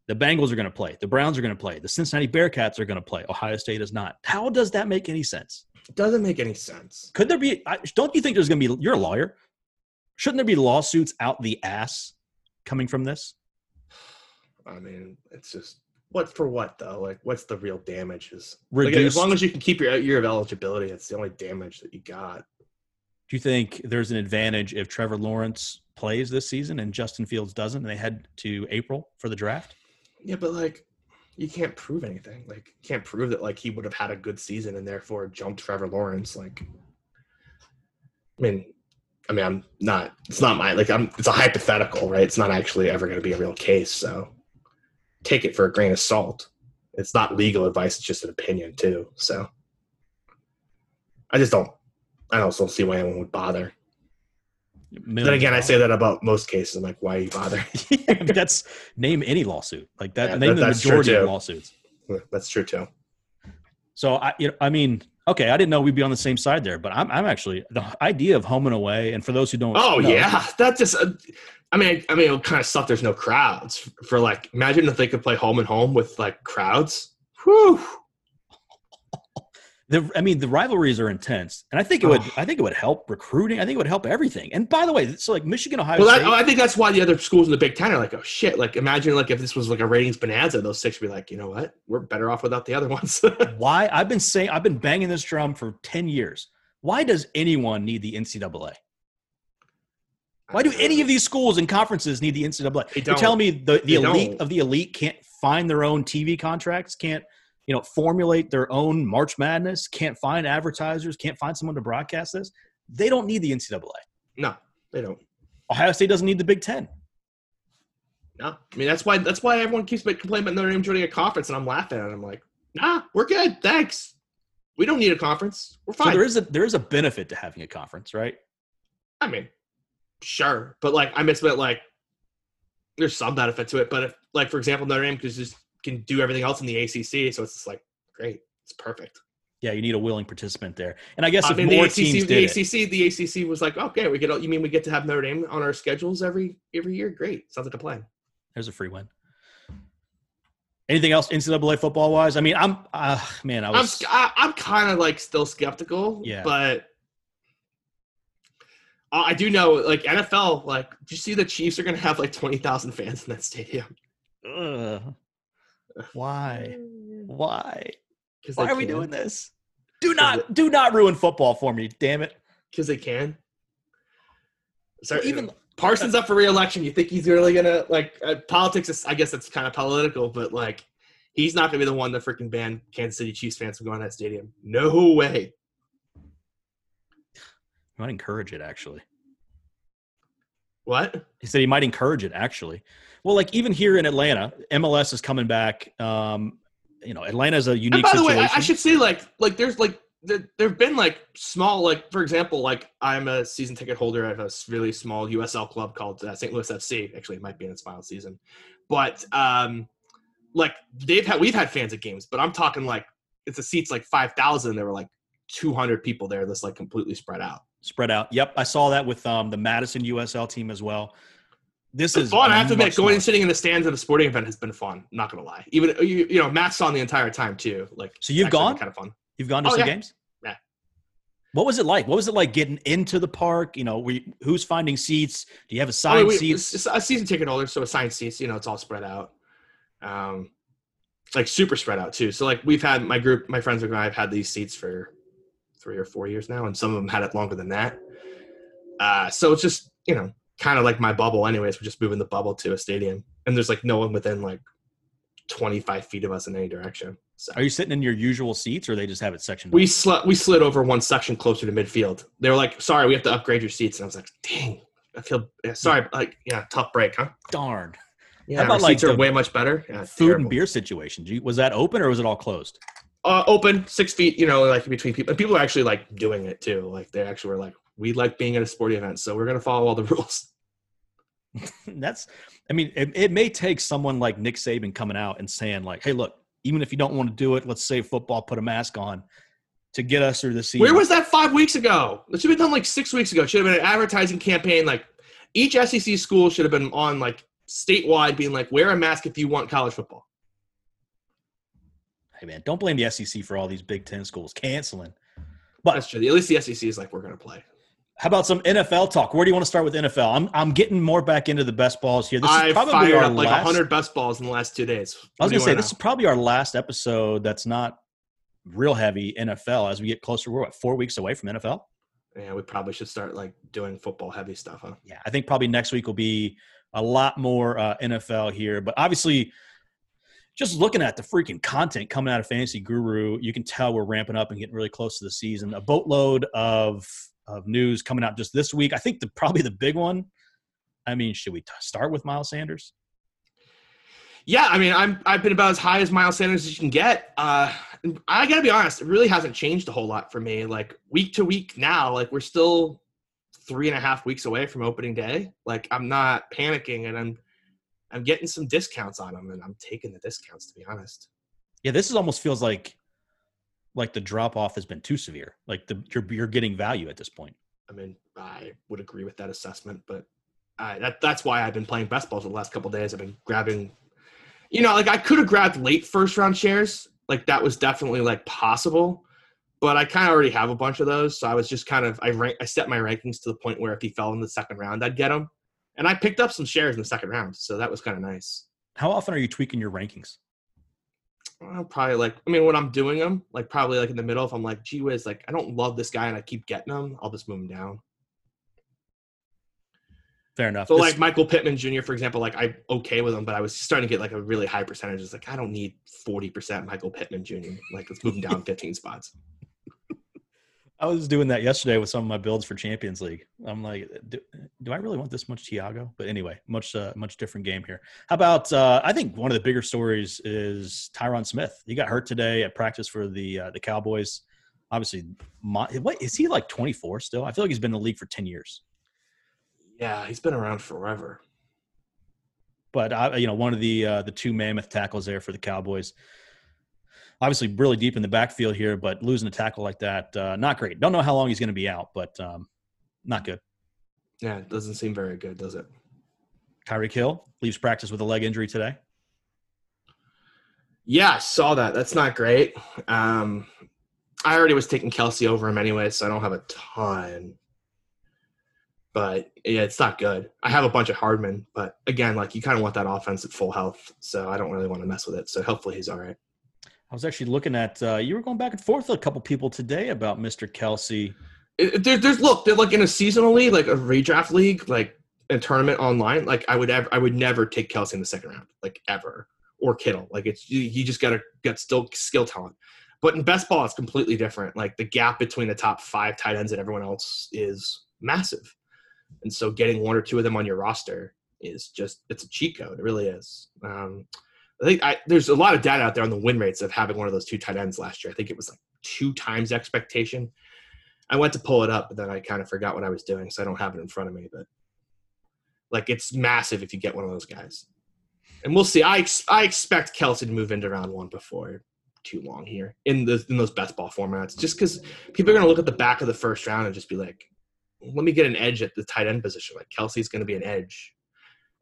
the Bengals are going to play. The Browns are going to play. The Cincinnati Bearcats are going to play. Ohio State is not. How does that make any sense? It doesn't make any sense. Could there be? I- Don't you think there's going to be? You're a lawyer. Shouldn't there be lawsuits out the ass coming from this? I mean, it's just what for what though? Like, what's the real damages? Like, as long as you can keep your year of eligibility, that's the only damage that you got. Do you think there's an advantage if Trevor Lawrence plays this season and Justin Fields doesn't, and they head to April for the draft? Yeah, but like, you can't prove anything. Like, you can't prove that like he would have had a good season and therefore jumped Trevor Lawrence. Like, I mean, I mean, I'm not. It's not my like. I'm. It's a hypothetical, right? It's not actually ever going to be a real case. So, take it for a grain of salt. It's not legal advice. It's just an opinion too. So, I just don't. I don't don't see why anyone would bother. Then again, I say that about most cases. I'm like, why you bother? (laughs) yeah, that's name any lawsuit like that. Yeah, name that- the majority of lawsuits. That's true too. So I, you know, I mean, okay, I didn't know we'd be on the same side there, but I'm, I'm actually the idea of home and away. And for those who don't, Oh know, yeah, that just. Uh, I mean, I mean, it kind of suck. There's no crowds for like. Imagine if they could play home and home with like crowds. Whew. The, I mean, the rivalries are intense, and I think it would, Oh. I think it would help recruiting. I think it would help everything. And by the way, so like Michigan, Ohio Well, State, that, I think that's why the other schools in the Big Ten are like, oh shit. Like, imagine like if this was like a ratings bonanza, those six would be like, you know what, we're better off without the other ones. (laughs) why I've been saying, I've been banging this drum for ten years. Why does anyone need the NCAA? Why do any of these schools and conferences need the NCAA? They You're telling me the, the elite don't. of the elite can't find their own TV contracts, can't you know formulate their own March Madness, can't find advertisers, can't find someone to broadcast this. They don't need the NCAA. No, they don't. Ohio State doesn't need the Big Ten. No, I mean that's why that's why everyone keeps complaining about Notre Dame joining a conference, and I'm laughing at it. I'm like, nah, we're good, thanks. We don't need a conference. We're So fine. there is a there is a benefit to having a conference, right? I mean, sure, but like I miss it. Like, there's some benefit to it, but if, like for example, Notre Dame can just can do everything else in the ACC, so it's just like great, it's perfect. Yeah, you need a willing participant there. And I guess I if mean, more the teams ACC, the did it, ACC, the ACC was like, okay, we get. You mean we get to have Notre Dame on our schedules every every year? Great, sounds like a plan. there's a free win. Anything else NCAA football wise? I mean, I'm uh, man, I I'm was I, I'm kind of like still skeptical, Yeah. but I do know, like NFL, like, do you see the Chiefs are going to have like twenty thousand fans in that stadium? Ugh. Why? Why? Why are we doing this? Do not do not ruin football for me, damn it. Because they can. So Well, even- even Parson's up for reelection. You think he's really gonna like uh, politics? Is, I guess it's kind of political, but like he's not gonna be the one to freaking ban Kansas City Chiefs fans from going to that stadium. No way. I might encourage it actually. What? He said he might encourage it actually. Well, like even here in Atlanta, MLS is coming back. Um, you know, Atlanta is a And unique by the situation. way, I, I should say like like there's like there there've been like small like for example like I'm a season ticket holder of a really small USL club called uh, St. Louis FC. Actually, it might be in its final season, but um, like they've had we've had fans at games, but I'm talking like it's a seats like five thousand. There were like 200 people there. That's like completely spread out. Spread out. Yep, I saw that with um, the Madison USL team as well. This It's is fun. I have to admit, going and sitting in the stands at a sporting event has been fun. I'm not gonna lie. Even you, you know, Matt's on the entire time too. Like, So you've gone? Kind of fun. You've gone to Oh, some yeah. games. Yeah. What was it like? What was it like getting into the park? You know, we, who's finding seats? Do you have assigned mean, we- seats? it's a season ticket holder, so assigned seats. You know, it's all spread out. Um, like super spread out too. So like we've had my group, my friends and I have had these seats for three or four years now, and some of them had it longer than that. Uh, so it's just you know kind of like my bubble. Anyways, we're just moving the bubble to a stadium, and there's like no one within like 25 feet of us in any direction. So Are you sitting in your usual seats, or they just have it sectioned? we slid we slid over one section closer to midfield. They were like, "Sorry, we have to upgrade your seats," and I was like, "Dang." I feel yeah, sorry, like yeah, tough break, huh? darn Yeah, about, our like, seats are way much better. Yeah, food terrible. and beer situation. You- Was that open or was it all closed? Uh, open six feet, you know, like between people. And people are actually like doing it too. Like they actually were like, we like being at a sporting event, so we're gonna follow all the (laughs) rules. (laughs) That's, I mean, it, it may take someone like Nick Saban coming out and saying like, "Hey, look, even if you don't want to do it, let's save football, put a mask on to get us through the season." Where was that five weeks ago? It should have been done like six weeks ago. It should have been an advertising campaign. Like each SEC school should have been on like statewide, being like, wear a mask if you want college football. Hey man, don't blame the SEC for all these Big Ten schools canceling. But That's true. At least the SEC is like, we're gonna play. how about some NFL talk? Where do you want to start with NFL? I'm I'm getting more back into the best balls here. This is I probably fired our up like last. hundred best balls in the last two days. I was gonna say wanna this is probably our last episode that's not real heavy NFL as we get closer. We're what four weeks away from NFL. Yeah, we probably should start like doing football heavy stuff, huh? Yeah, I think probably next week will be a lot more uh, NFL here. But obviously, just looking at the freaking content coming out of Fantasy Guru, you can tell we're ramping up and getting really close to the season. A boatload of of news coming out just this week. I think the probably the big one. I mean, should we t- start with Miles Sanders? Yeah, I mean, I'm I've been about as high as Miles Sanders as you can get. Uh, I gotta be honest, it really hasn't changed a whole lot for me. Like week to week now, like we're still three and a half weeks away from opening day. Like I'm not panicking, and I'm I'm getting some discounts on them, and I'm taking the discounts to be honest. Yeah, this is almost feels like like the drop off has been too severe. Like the you're you're getting value at this point. I mean, I would agree with that assessment, but I, that that's why I've been playing best balls the last couple days. I've been grabbing, you know, like I could have grabbed late first round shares, like that was definitely like possible, but I kind of already have a bunch of those, so I was just kind of I rank I set my rankings to the point where if he fell in the second round, I'd get him, and I picked up some shares in the second round, so that was kind of nice. How often are you tweaking your rankings? Probably like I mean when I'm doing them, like probably like in the middle, if I'm like, gee whiz, like I don't love this guy and I keep getting him, I'll just move him down. Fair enough. So This- like Michael Pittman Jr. for example, like I'm okay with him, but I was starting to get like a really high percentage. It's like I don't need forty percent Michael Pittman Jr. Like let's move him down (laughs) fifteen spots. I was doing that yesterday with some of my builds for Champions League. I'm like, do, do I really want this much Thiago? But anyway, much uh, much different game here. How about? Uh, I think one of the bigger stories is Tyron Smith. He got hurt today at practice for the uh, the Cowboys. Obviously, my, what is he like 24 still? I feel like he's been in the league for 10 years. Yeah, he's been around forever. But I, you know, one of the uh, the two mammoth tackles there for the Cowboys. Obviously, really deep in the backfield here, but losing a tackle like that, uh, not great. Don't know how long he's going to be out, but um, not good. Yeah, it doesn't seem very good, does it? Tyreek Hill leaves practice with a leg injury today. Yeah, I saw that. That's not great. Um, I already was taking Kelce over him anyway, so I don't have a ton. but yeah, it's not good. I have a bunch of Hardman, but again, like you kind of want that offense at full health, so I don't really want to mess with it. So hopefully he's all right. I was actually looking at uh, you were going back and forth with a couple people today about Mr. Kelce. It, there, there's look, they're like in a seasonal league, like a redraft league, like a tournament online. Like I would ever, I would never take Kelce in the second round, like ever, or Kittle. Like it's you, you just gotta get still skill talent. But in best ball, it's completely different. Like the gap between the top five tight ends and everyone else is massive, and so getting one or two of them on your roster is just it's a cheat code. It really is. Um, I think I, there's a lot of data out there on the win rates of having one of those two tight ends last year. I think it was like two times expectation. I went to pull it up, but then I kind of forgot what I was doing, so I don't have it in front of me. But like, it's massive if you get one of those guys, and we'll see. I ex- I expect Kelce to move into round one before too long here in the in those best ball formats, just because people are going to look at the back of the first round and just be like, "Let me get an edge at the tight end position." Like Kelce's going to be an edge,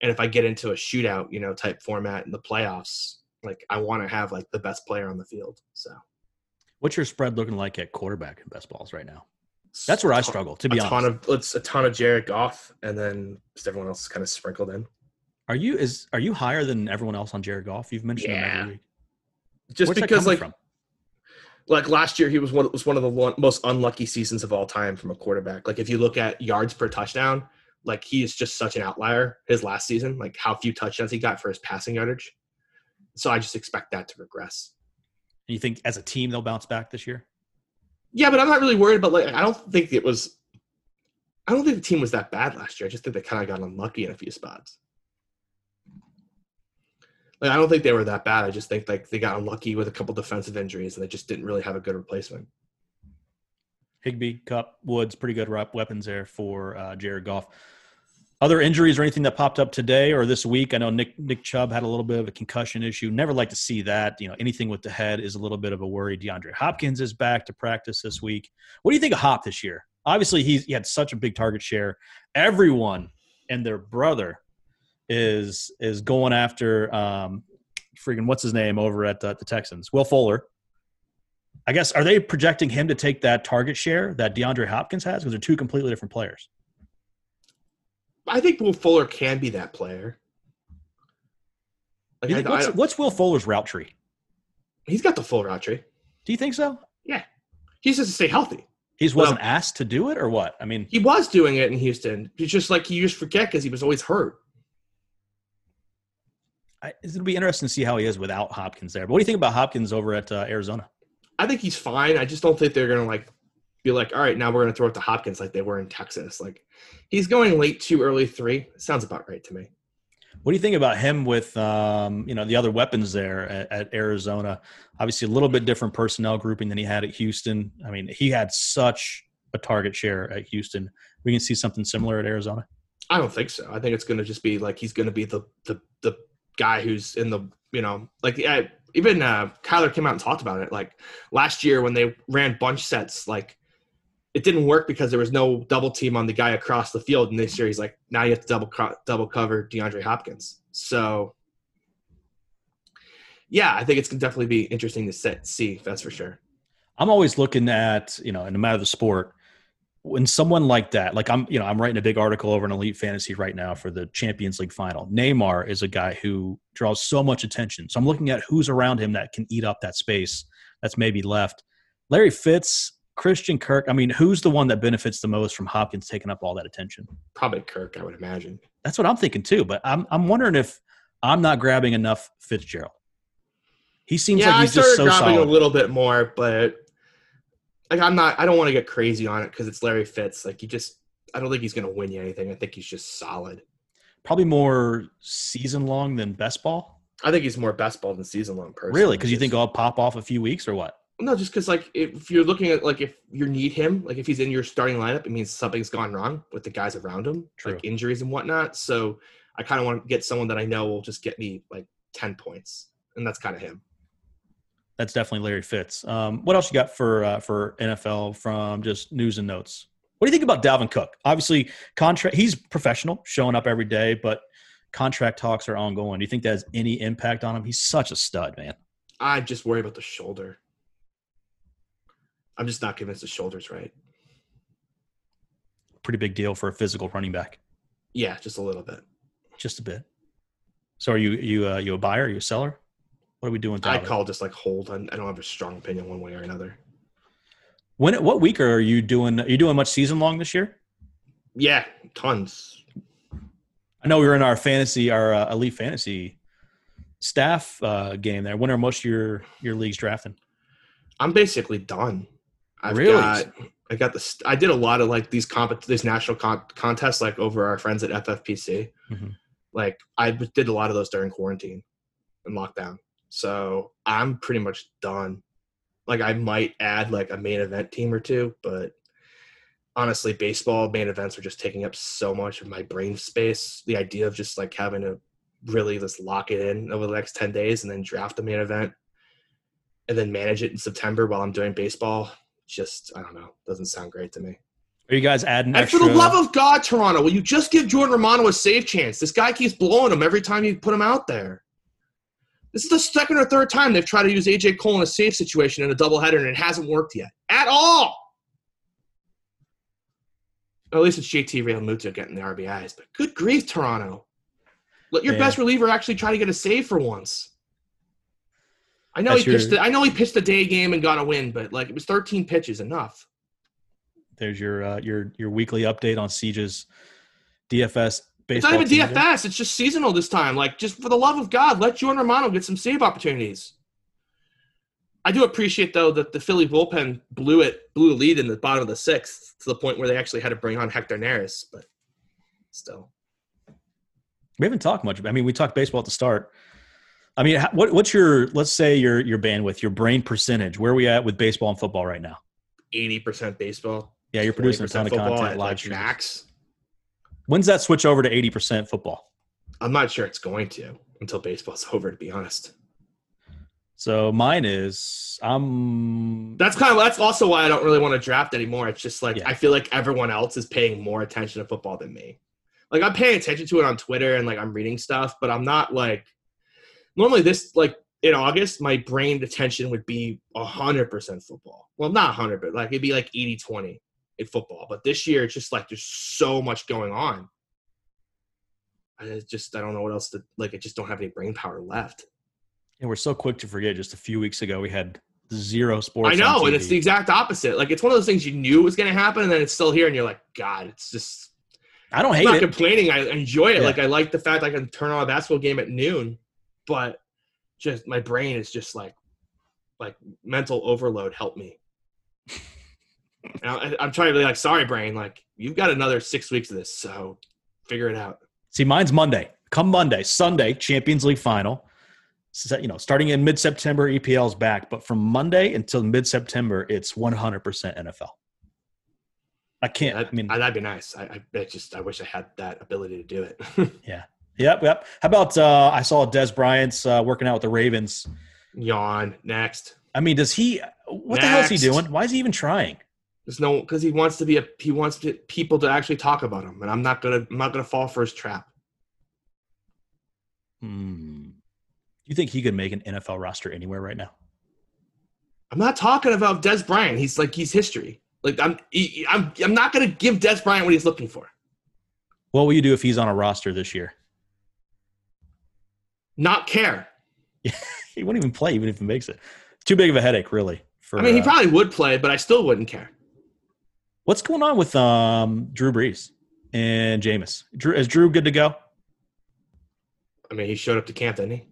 and if I get into a shootout, you know, type format in the playoffs, like I want to have like the best player on the field. So What's your spread looking like at quarterback in best balls right now? That's where I struggle, to be a honest. ton of it's a ton of Jared Goff, and then just everyone else is kind of sprinkled in. Are you is are you higher than everyone else on Jared Goff? You've mentioned him Yeah. every week. Just Where's because, like, like last year, he was one was one of the most unlucky seasons of all time from a quarterback. Like if you look at yards per touchdown, like he is just such an outlier. His last season, like how few touchdowns he got for his passing yardage. So I just expect that to regress. And you think as a team they'll bounce back this year? Yeah, but I'm not really worried about like I don't think it was. I don't think the team was that bad last year. I just think they kind of got unlucky in a few spots. Like I don't think they were that bad. I just think like they got unlucky with a couple defensive injuries and they just didn't really have a good replacement. Higbee, Kupp, Woods, pretty good rep weapons there for uh, Jared Goff. Other injuries or anything that popped up today or this week? I know Nick Nick Chubb had a little bit of a concussion issue. Never like to see that. You know, anything with the head is a little bit of a worry. DeAndre Hopkins is back to practice this week. What do you think of Hop this year? Obviously, he's he had such a big target share. Everyone and their brother is is going after um freaking what's his name over at uh, the Texans, Will Fuller. I guess are they projecting him to take that target share that DeAndre Hopkins has? Because they're two completely different players. I think Will Fuller can be that player. Like I, think- I what's, what's Will Fuller's route tree? he's got the full route tree. Do you think so? Yeah, he just has to stay healthy. He just wasn't asked to do it, or what? I mean, He was doing it in Houston. It's just like you just forget because he was always hurt. I, it'll be interesting to see how he is without Hopkins there. But what do you think about Hopkins over at uh, Arizona? I think he's fine. I just don't think they're gonna like be like, all right, now we're gonna throw it to Hopkins like they were in Texas. Like he's going late two, early three. Sounds about right to me. What do you think about him with um, you know the other weapons there at, at Arizona? Obviously, a little bit different personnel grouping than he had at Houston. I mean, he had such a target share at Houston. We can see something similar at Arizona. I don't think so. I think it's gonna just be like he's gonna be the the the guy who's in the you know like yeah, even uh, Kyler came out and talked about it. Like last year when they ran bunch sets, like it didn't work because there was no double team on the guy across the field. And this year he's like, now you have to double double cover DeAndre Hopkins. So yeah, I think it's gonna definitely be interesting to see. That's for sure. I'm always looking at, you know, in no matter the sport, when someone like that, like I'm, you know, I'm writing a big article over in Elite Fantasy right now for the Champions League final. Neymar is a guy who draws so much attention. So I'm looking at who's around him that can eat up that space that's maybe left. Larry Fitz, Christian Kirk. I mean, who's the one that benefits the most from Hopkins taking up all that attention? Probably Kirk, I would imagine. That's what I'm thinking too. But I'm, I'm wondering if I'm not grabbing enough Fitzgerald. He seems yeah, like he's I started just so grabbing solid. a little bit more, but like I'm not. I don't want to get crazy on it because it's Larry Fitz. Like you just, I don't think he's going to win you anything. I think he's just solid. Probably more season long than best ball. I think he's more best ball than season long person. Really? Because you think I'll pop off a few weeks or what? No, just because like if you're looking at like if you need him, like if he's in your starting lineup, it means something's gone wrong with the guys around him, True. like injuries and whatnot. So I kind of want to get someone that I know will just get me like ten points, and that's kind of him. That's definitely Larry Fitz. Um, what else you got for uh, for NFL from just news and notes? What do you think about Dalvin Cook? Obviously, contract. He's professional, showing up every day, but contract talks are ongoing. Do you think that has any impact on him? He's such a stud, man. I just worry about the shoulder. I'm just not convinced the shoulder's right. pretty big deal for a physical running back. Yeah, just a little bit. Just a bit. So are you you uh, you a buyer? Are you a seller? What are we doing? I call just like hold. I I don't have a strong opinion one way or another. When what week are you doing? Are you doing much season long this year? Yeah, tons. I know we were in our fantasy, our uh, elite fantasy staff uh, game there. When are most of your your leagues drafting? I'm basically done. I've Really? got I got this. I did a lot of like these comp these national con- contests like over our friends at FFPC. Mhm. Like I did a lot of those during quarantine and lockdown. So I'm pretty much done. Like I might add like a main event team or two, but honestly, baseball main events are just taking up so much of my brain space. The idea of just like having to really just lock it in over the next 10 days and then draft the main event and then manage it in September while I'm doing baseball, just I don't know, doesn't sound great to me. Are you guys adding And extra? for the love of God, Toronto, will you just give Jordan Romano a save chance? This guy keeps blowing him every time you put him out there. This is the second or third time they've tried to use AJ Cole in a save situation in a doubleheader, and it hasn't worked yet at all. Or at least it's JT Realmuto getting the RBIs. But good grief, Toronto! Let your Yeah. best reliever actually try to get a save for once. I know That's he pitched. your- The, I know he pitched the day game and got a win, but like it was 13 pitches, enough. There's your uh, your your weekly update on Siege's DFS It's not even. DFS. It's just seasonal this time. Like, just for the love of God, let Jordan Romano get some save opportunities. I do appreciate though that the Philly bullpen blew it, blew a lead in the bottom of the sixth to the point where they actually had to bring on Hector Neris. But still, We haven't talked much. I mean, we talked baseball at the start. I mean, what, what's your let's say your your bandwidth, your brain percentage? Where are we at with baseball and football right now? eighty percent baseball. Yeah, you're producing a ton of content, at, live like max. When's that switch over to eighty percent football? I'm not sure it's going to until baseball's (laughs) over. To be honest, So mine is I'm that's kind of that's also why I don't really want to draft anymore. It's just like Yeah. I feel like everyone else is paying more attention to football than me. Like I'm paying attention to it on Twitter and like I'm reading stuff, but I'm not like normally this like in August my brain attention would be hundred percent football. Well, not hundred, but like it'd be like 80-20 in football. But this year it's just like there's so much going on. I just I don't know what else to like. I just don't have any brain power left. and we're so quick to forget. Just a few weeks ago, we had zero sports. I know, and it's the exact opposite. Like it's one of those things you knew was going to happen, and then it's still here, and you're like, God, it's just. I don't I'm hate not it. complaining. I enjoy it. Yeah. Like I like the fact I can turn on a basketball game at noon, but just my brain is just like, like mental overload. Help me. (laughs) I, I'm trying to be like, sorry, brain. Like you've got another six weeks of this, so figure it out. See, mine's Monday. Come Monday, Sunday, Champions League final. So, you know, starting in mid-September, EPL's back, but from Monday until mid-September, it's 100% NFL. I can't. That, I mean, that'd be nice. I, I, just I wish I had that ability to do it. (laughs) yep, yep. How about uh, I saw Dez Bryant's uh, working out with the Ravens. Yawn. Next. I mean, does he? What the hell is he doing? Why is he even trying? There's no because he wants to be a he wants to, people to actually talk about him, and I'm not gonna I'm not gonna fall for his trap. Hmm. Do you think he could make an NFL roster anywhere right now? I'm not talking about Dez Bryant. He's like he's history. Like I'm he, I'm I'm not gonna give Dez Bryant what he's looking for. What will you do if he's on a roster this year? Not care. Yeah, (laughs) He won't even play, even if he makes it. It's too big of a headache, really. For, I mean, he uh, probably would play, but I still wouldn't care. What's going on with um, Drew Brees and Jameis? Drew, is Drew good to go? I mean, he showed up to camp, didn't he?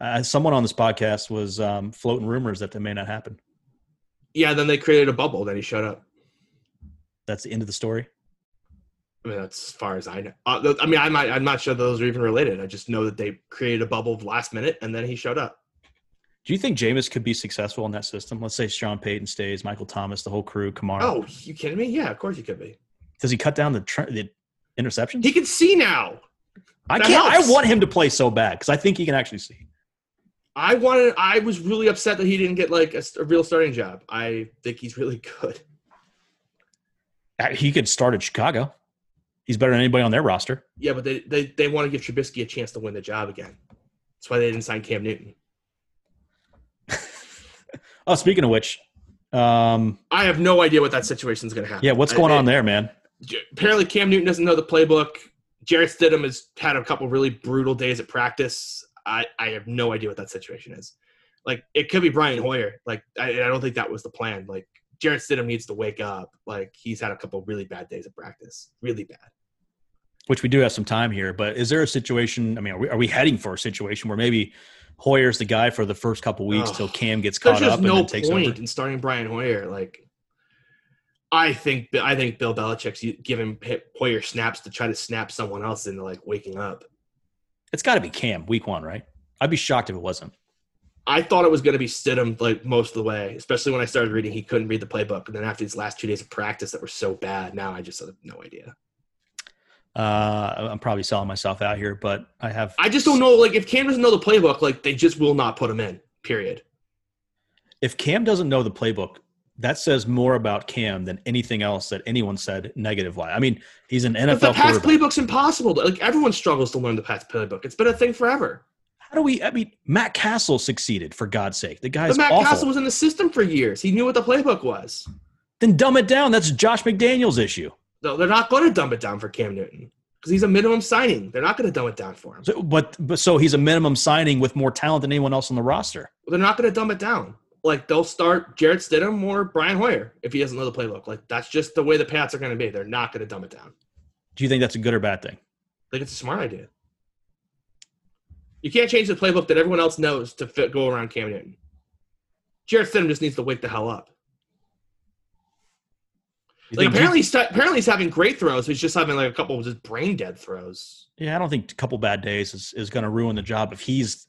Uh, someone on this podcast was um, floating rumors that that may not happen. Yeah. Then they created a bubble. Then he showed up. That's the end of the story. I mean, that's as far as I know. Uh, I mean, I'm not, I'm not sure those are even related. I just know that they created a bubble last minute, and then he showed up. Do you think Jameis could be successful in that system? Let's say Sean Payton stays, Michael Thomas, the whole crew, Kamara. Oh, you kidding me? Yeah, of course he could be. Does he cut down the tr- the interceptions? He can see now. I that can't. I want him to play so bad because I think he can actually see. I wanted. I was really upset that he didn't get like a, a real starting job. I think he's really (laughs) good. He could start at Chicago. He's better than anybody on their roster. Yeah, but they they, they want to give Trubisky a chance to win the job again. That's why they didn't sign Cam Newton. (laughs) Oh, speaking of which, Um, I have no idea what that situation is going to happen. yeah, what's going I- on there, man? Apparently, Cam Newton doesn't know the playbook. Jarrett Stidham has had a couple really brutal days at practice. I, I have no idea what that situation is. Like, it could be Brian Hoyer. Like, I, I don't think that was the plan. Like, Jarrett Stidham needs to wake up. Like, he's had a couple really bad days at practice. Really bad. Which we do have some time here, but is there a situation? I mean, are we, are we heading for a situation where maybe Hoyer's the guy for the first couple weeks till Cam gets caught up and no then takes point over? in starting Brian Hoyer. Like, I think I think Bill Belichick's giving Hoyer snaps to try to snap someone else into like waking up. It's got to be Cam week one, right? I'd be shocked if it wasn't. I thought it was going to be Stidham like most of the way, especially when I started reading he couldn't read the playbook. And then after these last two days of practice that were so bad, now I just have no idea. Uh, I'm probably selling myself out here, but I have. I just don't know. Like if Cam doesn't know the playbook, like they just will not put him in. Period. If Cam doesn't know the playbook, that says more about Cam than anything else that anyone said negative wise. I mean, he's an But NFL the Pats quarterback. playbook's impossible. Like everyone struggles to learn the Pats playbook. It's been a thing forever. How do we? I mean, Matt Cassel succeeded for God's sake. The guy's But Matt awful. Cassel was in the system for years. He knew what the playbook was. then dumb it down. That's Josh McDaniels' issue. No, they're not going to dumb it down for Cam Newton because he's a minimum signing. They're not going to dumb it down for him. So, but but so he's a minimum signing with more talent than anyone else on the roster. Well, They're not going to dumb it down. Like they'll start Jarrett Stidham or Brian Hoyer if he doesn't know the playbook. Like that's just the way the Pats are going to be. They're not going to dumb it down. Do you think that's a good or bad thing? I think it's a smart idea. You can't change the playbook that everyone else knows to fit, go around Cam Newton. Jarrett Stidham just needs to wake the hell up. You Like apparently, he's, apparently he's having great throws. He's just having like a couple of just brain dead throws. yeah, I don't think a couple bad days is, is going to ruin the job if he's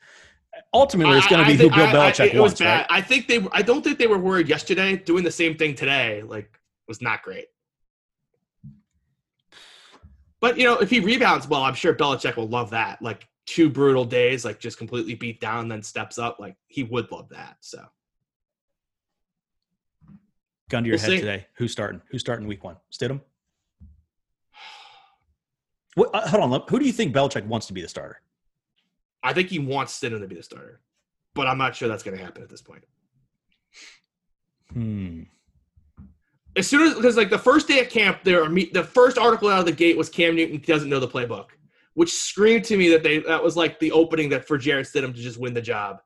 ultimately it's going to I be who Bill I- I- Belichick was wants, right? I think they. I don't think they were worried yesterday. Doing the same thing today, like, was not great. But you know, if he rebounds well, I'm sure Belichick will love that. Like two brutal days, like just completely beat down, then steps up. Like he would love that. So Gun to your we'll head see. today. Who's starting? Who's starting week one? Stidham. What, uh, hold on. Who do you think Belichick wants to be the starter? I think he wants Stidham to be the starter, but I'm not sure that's going to happen at this point. Hmm. As soon as because like the first day at camp, there are the first article out of the gate was Cam Newton doesn't know the playbook, which screamed to me that they that was like the opening that for Jarrett Stidham to just win the job,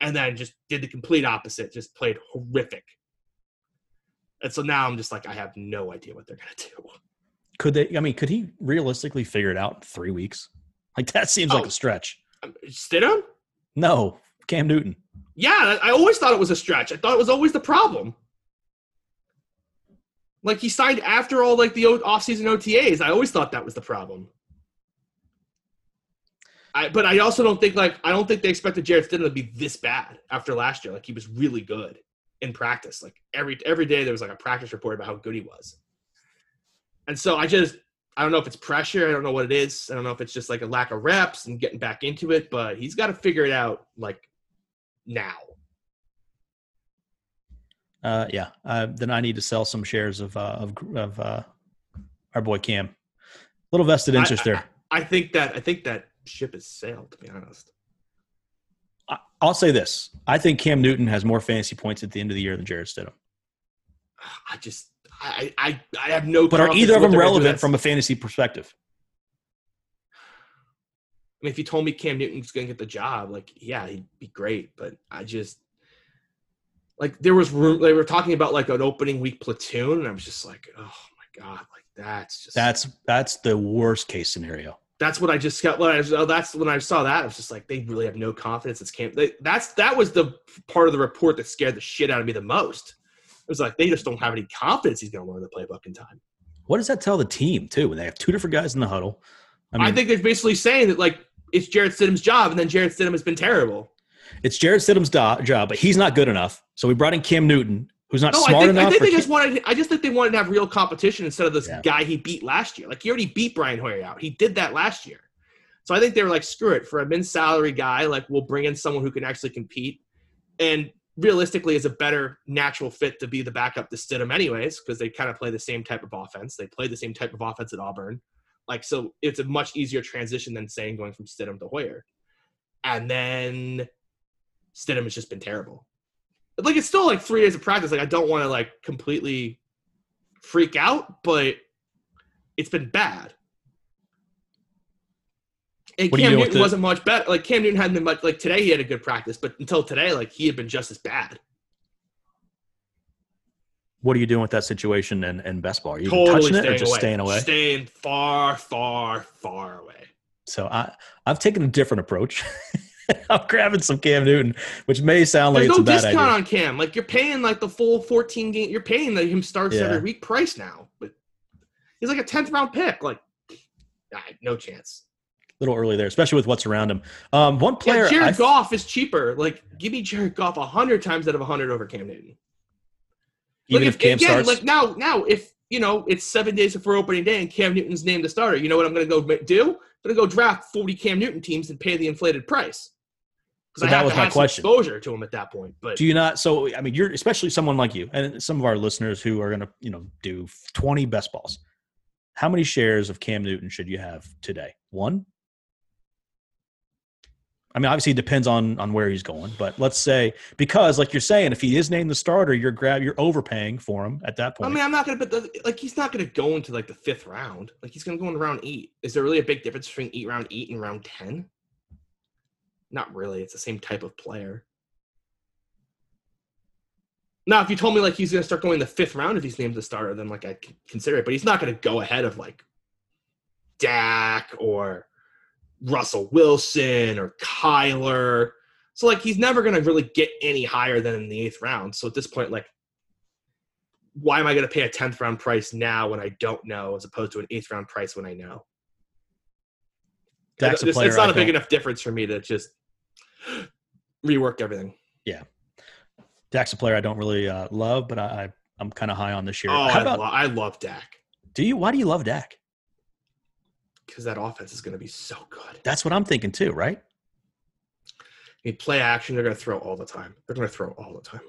and then just did the complete opposite, just played horrific. And so now I'm just like I have no idea what they're gonna do. Could they? I mean, could he realistically figure it out in three weeks? Like that seems like Oh. a stretch. Um, Stidham? No, Cam Newton. Yeah, I always thought it was a stretch. I thought it was always the problem. Like he signed after all like the offseason OTAs. I always thought that was the problem. I, but I also don't think like I don't think they expected Jarrett Stidham to be this bad after last year. Like he was really good in practice. Like every every day there was like a practice report about how good he was. And so I just I don't know if it's pressure. I don't know what it is. I don't know if it's just like a lack of reps and getting back into it. But he's got to figure it out like now. Uh, yeah. Uh, then I need to sell some shares of uh, of of uh, our boy Cam. Little vested interest I- there. I think that I think that ship has sailed. To be honest, I, I'll say this: I think Cam Newton has more fantasy points at the end of the year than Jarrett Stidham. I just I I I have no. But are either of them they're gonna do relevant from a fantasy perspective? I mean, if you told me Cam Newton's going to get the job, like yeah, he'd be great. But I just like there was room. They were talking about like an opening week platoon, and I was just like, oh my god, like that's just That's that's the worst case scenario. That's what I just got. When I, oh, that's when I saw that. I was just like, they really have no confidence. It's Cam. They, that's that was the part of the report that scared the shit out of me the most. It was like they just don't have any confidence he's going to learn the playbook in time. What does that tell the team too? When they have two different guys in the huddle. I mean, I, think they're basically saying that like it's Jarrett Stidham's job, and then Jarrett Stidham has been terrible. it's Jarrett Stidham's do- job, but he's not good enough. So we brought in Cam Newton, who's not No, I smart think, enough. I think they Cam- just wanted. I just think they wanted to have real competition instead of this Yeah. guy he beat last year. Like he already beat Brian Hoyer out. He did that last year. So I think they were like, screw it for a min salary guy. Like we'll bring in someone who can actually compete, and realistically is a better natural fit to be the backup to Stidham anyways because they kind of play the same type of offense. They play the same type of offense at Auburn. Like so, it's a much easier transition than saying going from Stidham to Hoyer. And then Stidham has just been terrible. Like it's still like three days of practice. Like I don't want to like completely freak out, but it's been bad. And Cam Newton the- wasn't much better. Like Cam Newton hadn't been much. Like today, he had a good practice, but until today, like he had been just as bad. What are you doing with that situation and, and best ball? Are you totally touching it or just away. staying away? Staying far, far, far away. So I I've taken a different approach. (laughs) (laughs) I'm grabbing some Cam Newton, which may sound like There's it's no a bad discount idea. on Cam. Like you're paying like the full 14 game. You're paying the him starts Yeah. every week price now. But he's like a 10th round pick. Like, nah, no chance. a little early there, especially with what's around him. Um, one player, yeah, Jared I- Goff is cheaper. Like, give me Jared Goff a hundred times out of a hundred over Cam Newton. even like, if Cam again, starts, like now, now if you know it's seven days before opening day and Cam Newton's named the starter, you know what I'm going to go do? I'm going to go draft 40 Cam Newton teams and pay the inflated price. So that was my question. exposure to him at that point. But do you not? So I mean, you're especially someone like you and some of our listeners who are going to you know do 20 best balls. How many shares of Cam Newton should you have today? One. I mean, obviously, it depends on on where he's going, but let's say because, like you're saying, if he is named the starter, you're grab you're overpaying for him at that point. I mean, I'm not gonna, but the, like he's not gonna go into like the fifth round. Like he's gonna go in round eight. Is there really a big difference between eight round eight and round ten? Not really. It's the same type of player. Now, if you told me like he's gonna start going the fifth round if he's named the starter, then like I'd consider it. But he's not gonna go ahead of like Dak or Russell Wilson or Kyler. So like he's never gonna really get any higher than in the eighth round. So at this point, like why am I going to pay a 10th round price now when I don't know as opposed to an 8th round price when I know? Dak's a it's, player it's not I a big enough difference for me to just (gasps) rework everything. Yeah. Dak's a player I don't really uh, love, but I, I I'm kind of high on this year. Oh, How I, about lo- I love Dak do you? Why do you love Dak? because that offense is going to be so good. That's what I'm thinking too, right? Mean, play action, they're going to throw all the time. They're going to throw all the time.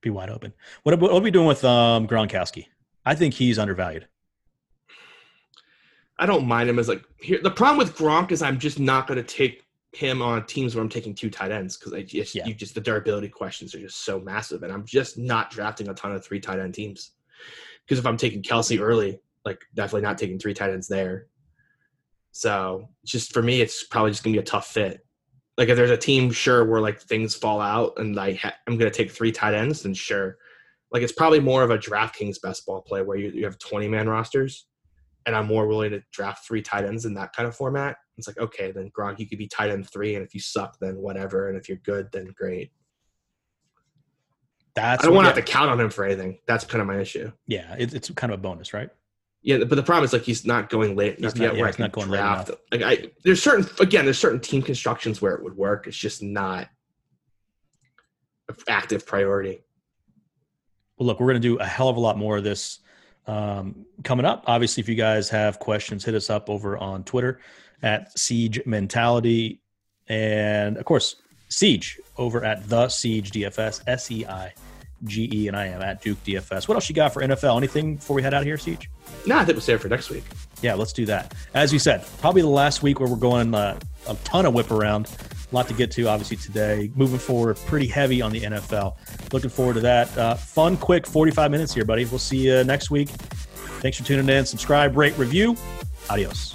Be wide open. What are, what are we doing with um, Gronkowski? I think he's undervalued. I don't mind him as like here. The problem with Gronk is I'm just not going to take him on teams where I'm taking two tight ends because I just Yeah. you just the durability questions are just so massive, and I'm just not drafting a ton of three tight end teams because if I'm taking Kelce early, like definitely not taking three tight ends there. So just for me, it's probably just gonna be a tough fit. Like if there's a team, sure, where like things fall out and I ha- I'm gonna take three tight ends, then sure. Like it's probably more of a DraftKings best ball play where you, you have 20 man rosters and I'm more willing to draft three tight ends in that kind of format. It's like, okay, then Gronk, you could be tight end three, and if you suck, then whatever, and if you're good, then great. That's I don't want to have to count on him for anything. That's kind of my issue. Yeah, it, it's kind of a bonus, right? Yeah, but the problem is like he's not going late enough not- yet yeah, where I he's can not going late draft. Like I, there's certain again, there's certain team constructions where it would work. It's just not a active priority. Well, look, we're going to do a hell of a lot more of this um, coming up. Obviously, if you guys have questions, hit us up over on Twitter at Siege Mentality, and of course, Siege over at the Siege DFS, S E I G E, and I am at Duke DFS. What else you got for NFL? Anything before we head out of here, Siege? Nah, I think we'll save it for next week. Yeah, let's do that. As we said, probably the last week where we're going uh, a ton of whip around. A lot to get to, obviously, today. Moving forward, pretty heavy on the NFL. Looking forward to that. Uh, fun, quick 45 minutes here, buddy. We'll see you next week. Thanks for tuning in. Subscribe, rate, review. Adios.